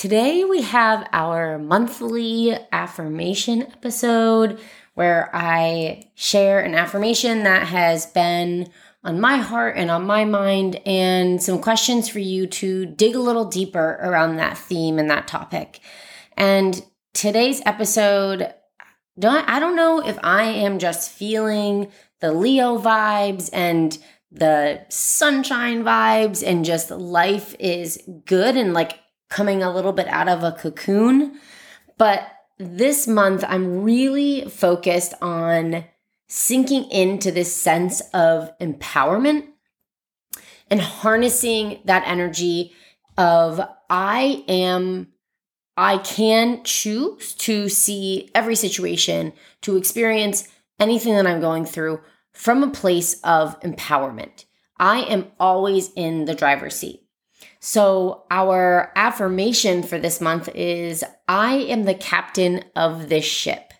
Today we have our monthly affirmation episode where I share an affirmation that has been on my heart and on my mind and some questions for you to dig a little deeper around that theme and that topic. And today's episode don't I don't know if I am just feeling the Leo vibes and the sunshine vibes and just life is good and like coming a little bit out of a cocoon. But this month, I'm really focused on sinking into this sense of empowerment and harnessing that energy of I am, I can choose to see every situation, to experience anything that I'm going through from a place of empowerment. I am always in the driver's seat. So, our affirmation for this month is I am the captain of this ship.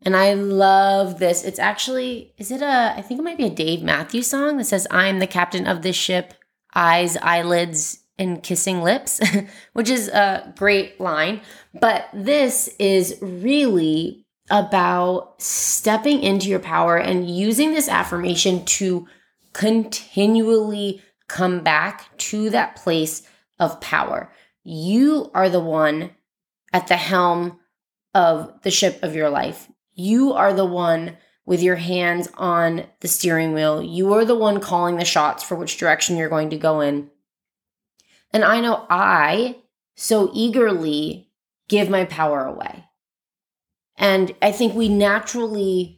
And I love this. It's actually, is it a, I think it might be a Dave Matthews song that says, I'm the captain of this ship, eyes, eyelids, and kissing lips, which is a great line. But this is really about stepping into your power and using this affirmation to continually come back to that place of power. You are the one at the helm of the ship of your life. You are the one with your hands on the steering wheel. You are the one calling the shots for which direction you're going to go in. And I know I so eagerly give my power away. And I think we naturally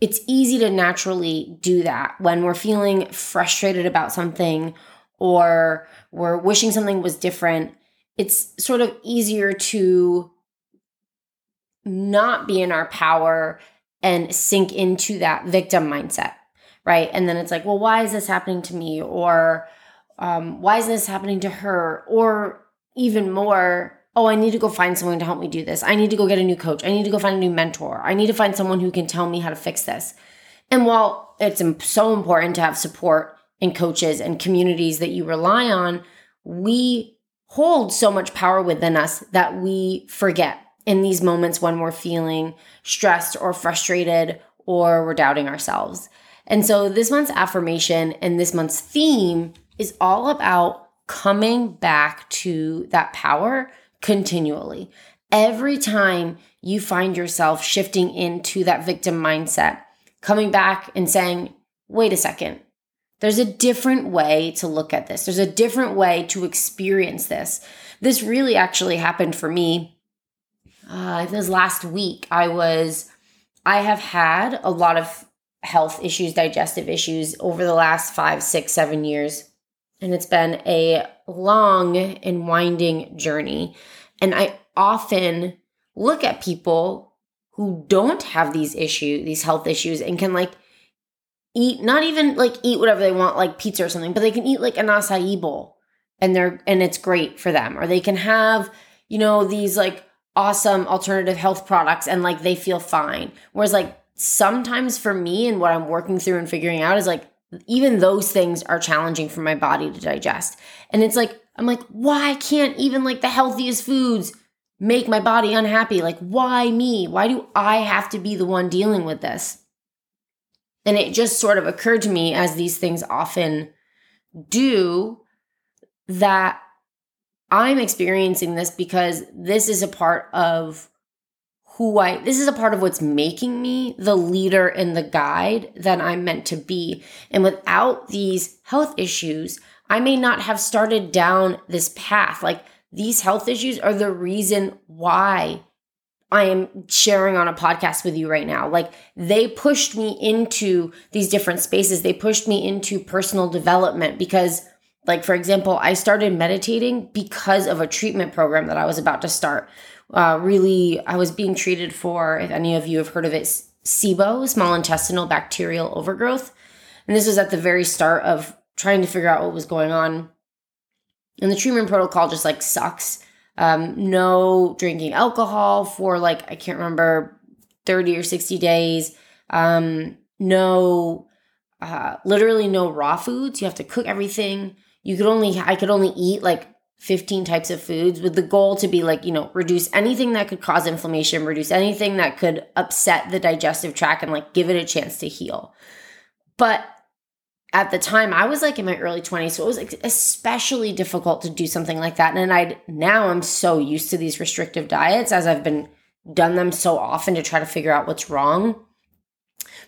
it's easy to naturally do that when we're feeling frustrated about something or we're wishing something was different. It's sort of easier to not be in our power and sink into that victim mindset, right? And then it's like, well, why is this happening to me? Or um, why is this happening to her? Or even more, oh, I need to go find someone to help me do this. I need to go get a new coach. I need to go find a new mentor. I need to find someone who can tell me how to fix this. And while it's so important to have support and coaches and communities that you rely on, we hold so much power within us that we forget in these moments when we're feeling stressed or frustrated or we're doubting ourselves. And so this month's affirmation and this month's theme is all about coming back to that power continually. Every time you find yourself shifting into that victim mindset, coming back and saying, wait a second, there's a different way to look at this. There's a different way to experience this. This really actually happened for me. Uh, this last week, I was, I have had a lot of health issues, digestive issues over the last five, six, seven years. And it's been a long and winding journey. And I often look at people who don't have these issues, these health issues, and can like eat, not even like eat whatever they want, like pizza or something, but they can eat like an acai bowl and they're, and it's great for them. Or they can have, you know, these like awesome alternative health products and like they feel fine. Whereas like sometimes for me and what I'm working through and figuring out is like, even those things are challenging for my body to digest. And it's like, I'm like, why can't even like the healthiest foods make my body unhappy? Like, why me? Why do I have to be the one dealing with this? And it just sort of occurred to me, as these things often do, that I'm experiencing this because this is a part of who I this is a part of what's making me the leader and the guide that I'm meant to be. And without these health issues, I may not have started down this path. Like these health issues are the reason why I am sharing on a podcast with you right now. Like they pushed me into these different spaces. They pushed me into personal development because like for example, I started meditating because of a treatment program that I was about to start uh, really, I was being treated for, if any of you have heard of it, SIBO, small intestinal bacterial overgrowth. And this was at the very start of trying to figure out what was going on. And the treatment protocol just like sucks. Um, no drinking alcohol for like, I can't remember, 30 or 60 days. Um, no, uh, literally no raw foods. You have to cook everything. You could only, I could only eat like 15 types of foods with the goal to be like, you know, reduce anything that could cause inflammation, reduce anything that could upset the digestive tract and like give it a chance to heal. But at the time, I was like in my early 20s, so it was especially difficult to do something like that. And I now I'm so used to these restrictive diets as I've been done them so often to try to figure out what's wrong.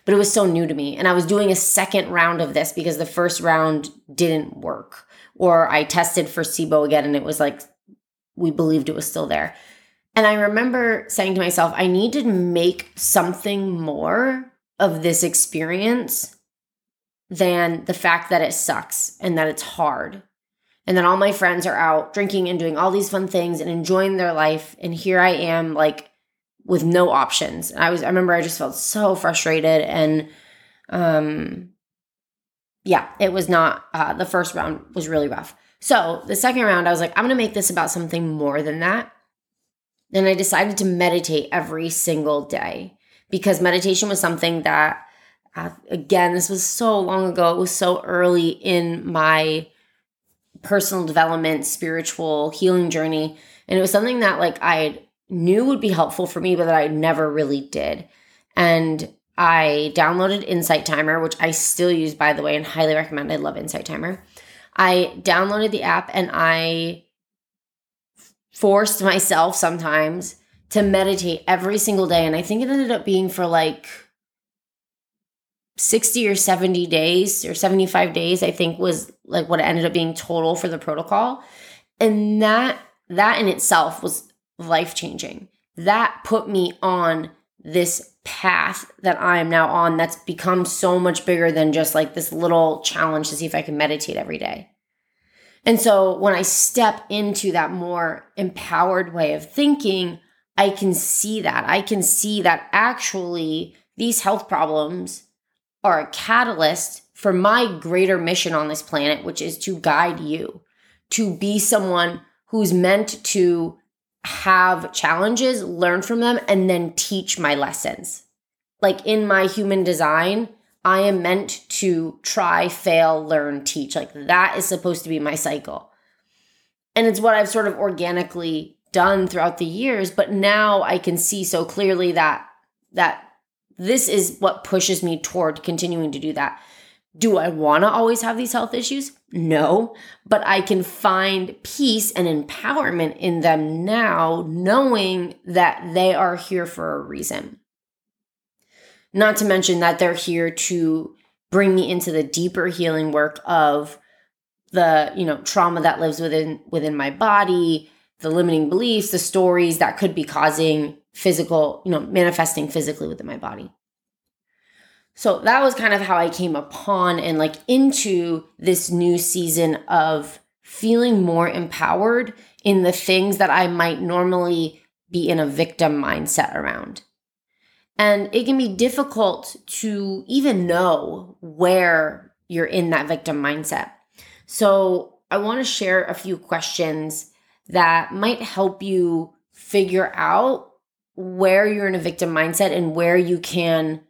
But it was so new to me. And I was doing a second round of this because the first round didn't work or I tested for SIBO again and it was like we believed it was still there. And I remember saying to myself, I need to make something more of this experience than the fact that it sucks and that it's hard. And then all my friends are out drinking and doing all these fun things and enjoying their life. And here I am, like, with no options. I was, I remember I just felt so frustrated and, um, yeah, it was not, uh, the first round was really rough. So the second round, I was like, I'm going to make this about something more than that. And I decided to meditate every single day because meditation was something that, uh, again, this was so long ago. It was so early in my personal development, spiritual healing journey. And it was something that, like, I knew would be helpful for me, but that I never really did. And I downloaded Insight Timer, which I still use, by the way, and highly recommend. I love Insight Timer. I downloaded the app and I forced myself sometimes to meditate every single day. And I think it ended up being for like 60 or 70 days or 75 days, I think was like what it ended up being total for the protocol. And that that in itself was life changing. That put me on this path that I am now on that's become so much bigger than just like this little challenge to see if I can meditate every day. And so when I step into that more empowered way of thinking, I can see that. I can see that actually these health problems are a catalyst for my greater mission on this planet, which is to guide you to be someone who's meant to have challenges, learn from them, and then teach my lessons. Like in my human design, I am meant to try, fail, learn, teach. Like that is supposed to be my cycle. And it's what I've sort of organically done throughout the years, but now I can see so clearly that that this is what pushes me toward continuing to do that. Do I want to always have these health issues? No, but I can find peace and empowerment in them now, knowing that they are here for a reason. Not to mention that they're here to bring me into the deeper healing work of the, you know, trauma that lives within within my body, the limiting beliefs, the stories that could be causing physical, you know, manifesting physically within my body. So that was kind of how I came upon and like into this new season of feeling more empowered in the things that I might normally be in a victim mindset around. And it can be difficult to even know where you're in that victim mindset. So I want to share a few questions that might help you figure out where you're in a victim mindset and where you can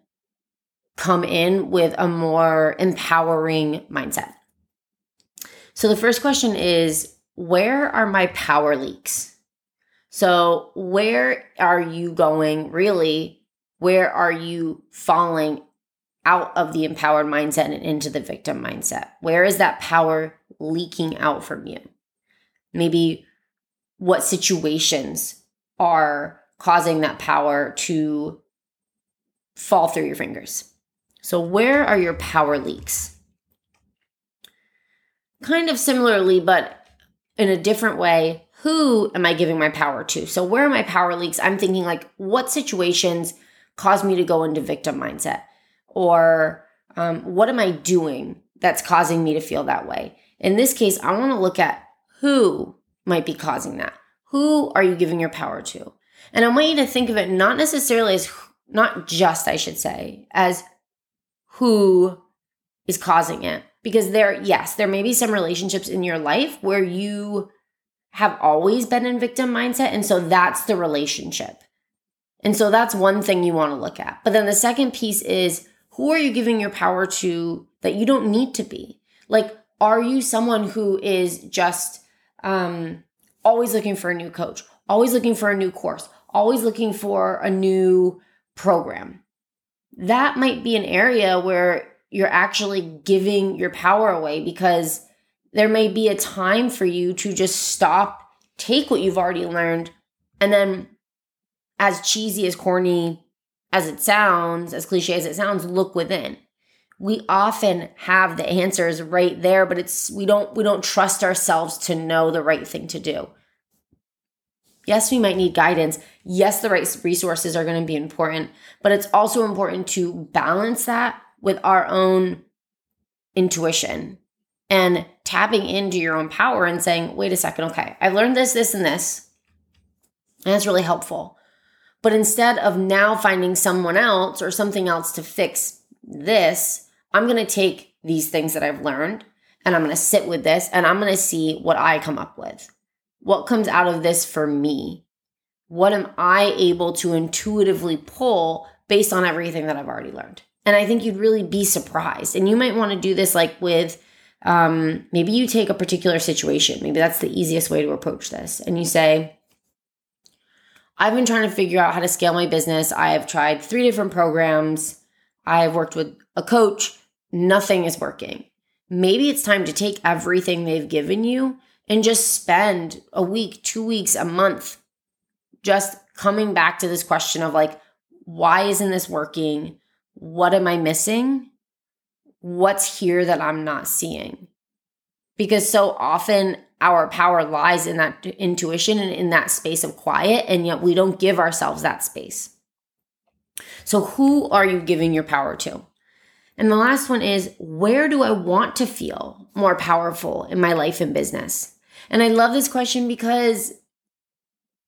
come in with a more empowering mindset. So the first question is where are my power leaks? So, where are you going really? Where are you falling out of the empowered mindset and into the victim mindset? Where is that power leaking out from you? Maybe what situations are causing that power to fall through your fingers. So, where are your power leaks? Kind of similarly, but in a different way, who am I giving my power to? So, where are my power leaks? I'm thinking like, what situations cause me to go into victim mindset? Or um, what am I doing that's causing me to feel that way? In this case, I want to look at who might be causing that. Who are you giving your power to? And I want you to think of it not necessarily as, not just, I should say, as who is causing it. Because there, yes, there may be some relationships in your life where you have always been in victim mindset. And so that's the relationship. And so that's one thing you want to look at. But then the second piece is who are you giving your power to that you don't need to be? Like, are you someone who is just um, always looking for a new coach, always looking for a new course, always looking for a new program? That might be an area where you're actually giving your power away because there may be a time for you to just stop, take what you've already learned, and then, as cheesy, as corny as it sounds, as cliche as it sounds, look within. We often have the answers right there, but it's we don't we don't trust ourselves to know the right thing to do. Yes, we might need guidance. Yes, the right resources are going to be important, but it's also important to balance that with our own intuition and tapping into your own power and saying, wait a second, okay, I've learned this, this, and this. And that's really helpful. But instead of now finding someone else or something else to fix this, I'm going to take these things that I've learned and I'm going to sit with this and I'm going to see what I come up with. What comes out of this for me? What am I able to intuitively pull based on everything that I've already learned? And I think you'd really be surprised. And you might want to do this like with um, maybe you take a particular situation. Maybe that's the easiest way to approach this. And you say, I've been trying to figure out how to scale my business. I have tried three different programs. I've worked with a coach. Nothing is working. Maybe it's time to take everything they've given you and just spend a week, two weeks, a month just coming back to this question of like, why isn't this working? What am I missing? what's here that I'm not seeing. Because so often our power lies in that intuition and in that space of quiet, and yet we don't give ourselves that space. So, who are you giving your power to? And the last one is where do I want to feel more powerful in my life and business? And I love this question because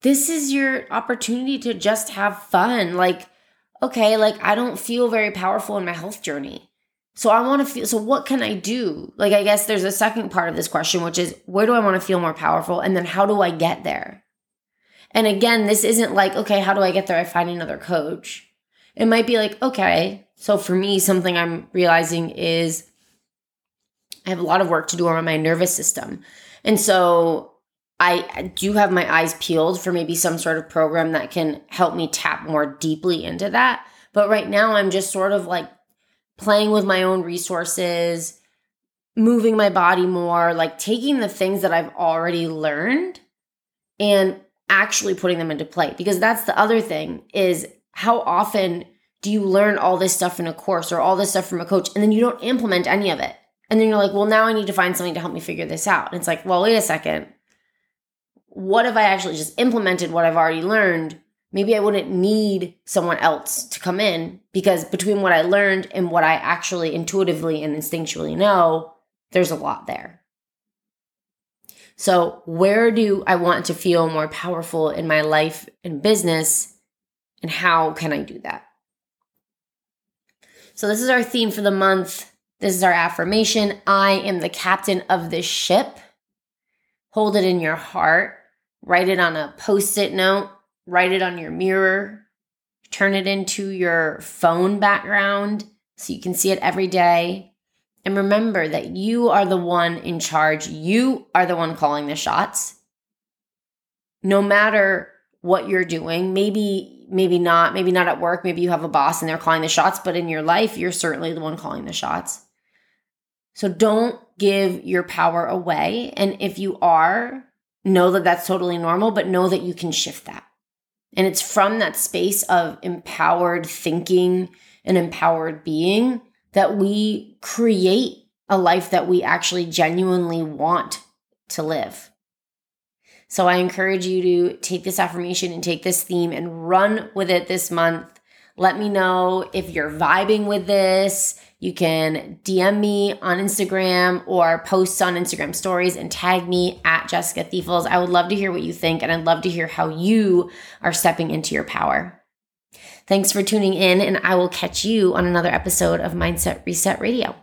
this is your opportunity to just have fun. Like, okay, like I don't feel very powerful in my health journey. So I want to feel, so what can I do? Like, I guess there's a second part of this question, which is where do I want to feel more powerful? And then how do I get there? And again, this isn't like, okay, how do I get there? I find another coach. It might be like, okay, so for me, something I'm realizing is I have a lot of work to do on my nervous system. And so I do have my eyes peeled for maybe some sort of program that can help me tap more deeply into that. But right now, I'm just sort of like playing with my own resources, moving my body more, like taking the things that I've already learned and actually putting them into play. Because that's the other thing is how often do you learn all this stuff in a course or all this stuff from a coach and then you don't implement any of it? And then you're like, well, now I need to find something to help me figure this out. And it's like, well, wait a second. What if I actually just implemented what I've already learned maybe I wouldn't need someone else to come in because between what I learned and what I actually intuitively and instinctually know, there's a lot there. So, where do I want to feel more powerful in my life and business? And how can I do that? So, this is our theme for the month. This is our affirmation I am the captain of this ship. Hold it in your heart, write it on a post it note, write it on your mirror, turn it into your phone background so you can see it every day. And remember that you are the one in charge. You are the one calling the shots. No matter what you're doing, maybe maybe not, maybe not at work, maybe you have a boss and they're calling the shots, but in your life, you're certainly the one calling the shots. So don't give your power away. And if you are, know that that's totally normal, but know that you can shift that. And it's from that space of empowered thinking and empowered being that we create a life that we actually genuinely want to live. So I encourage you to take this affirmation and take this theme and run with it this month. Let me know if you're vibing with this. You can DM me on Instagram or post on Instagram stories and tag me at Jessica Thiefels. I would love to hear what you think and I'd love to hear how you are stepping into your power. Thanks for tuning in, and I will catch you on another episode of Mindset Reset Radio.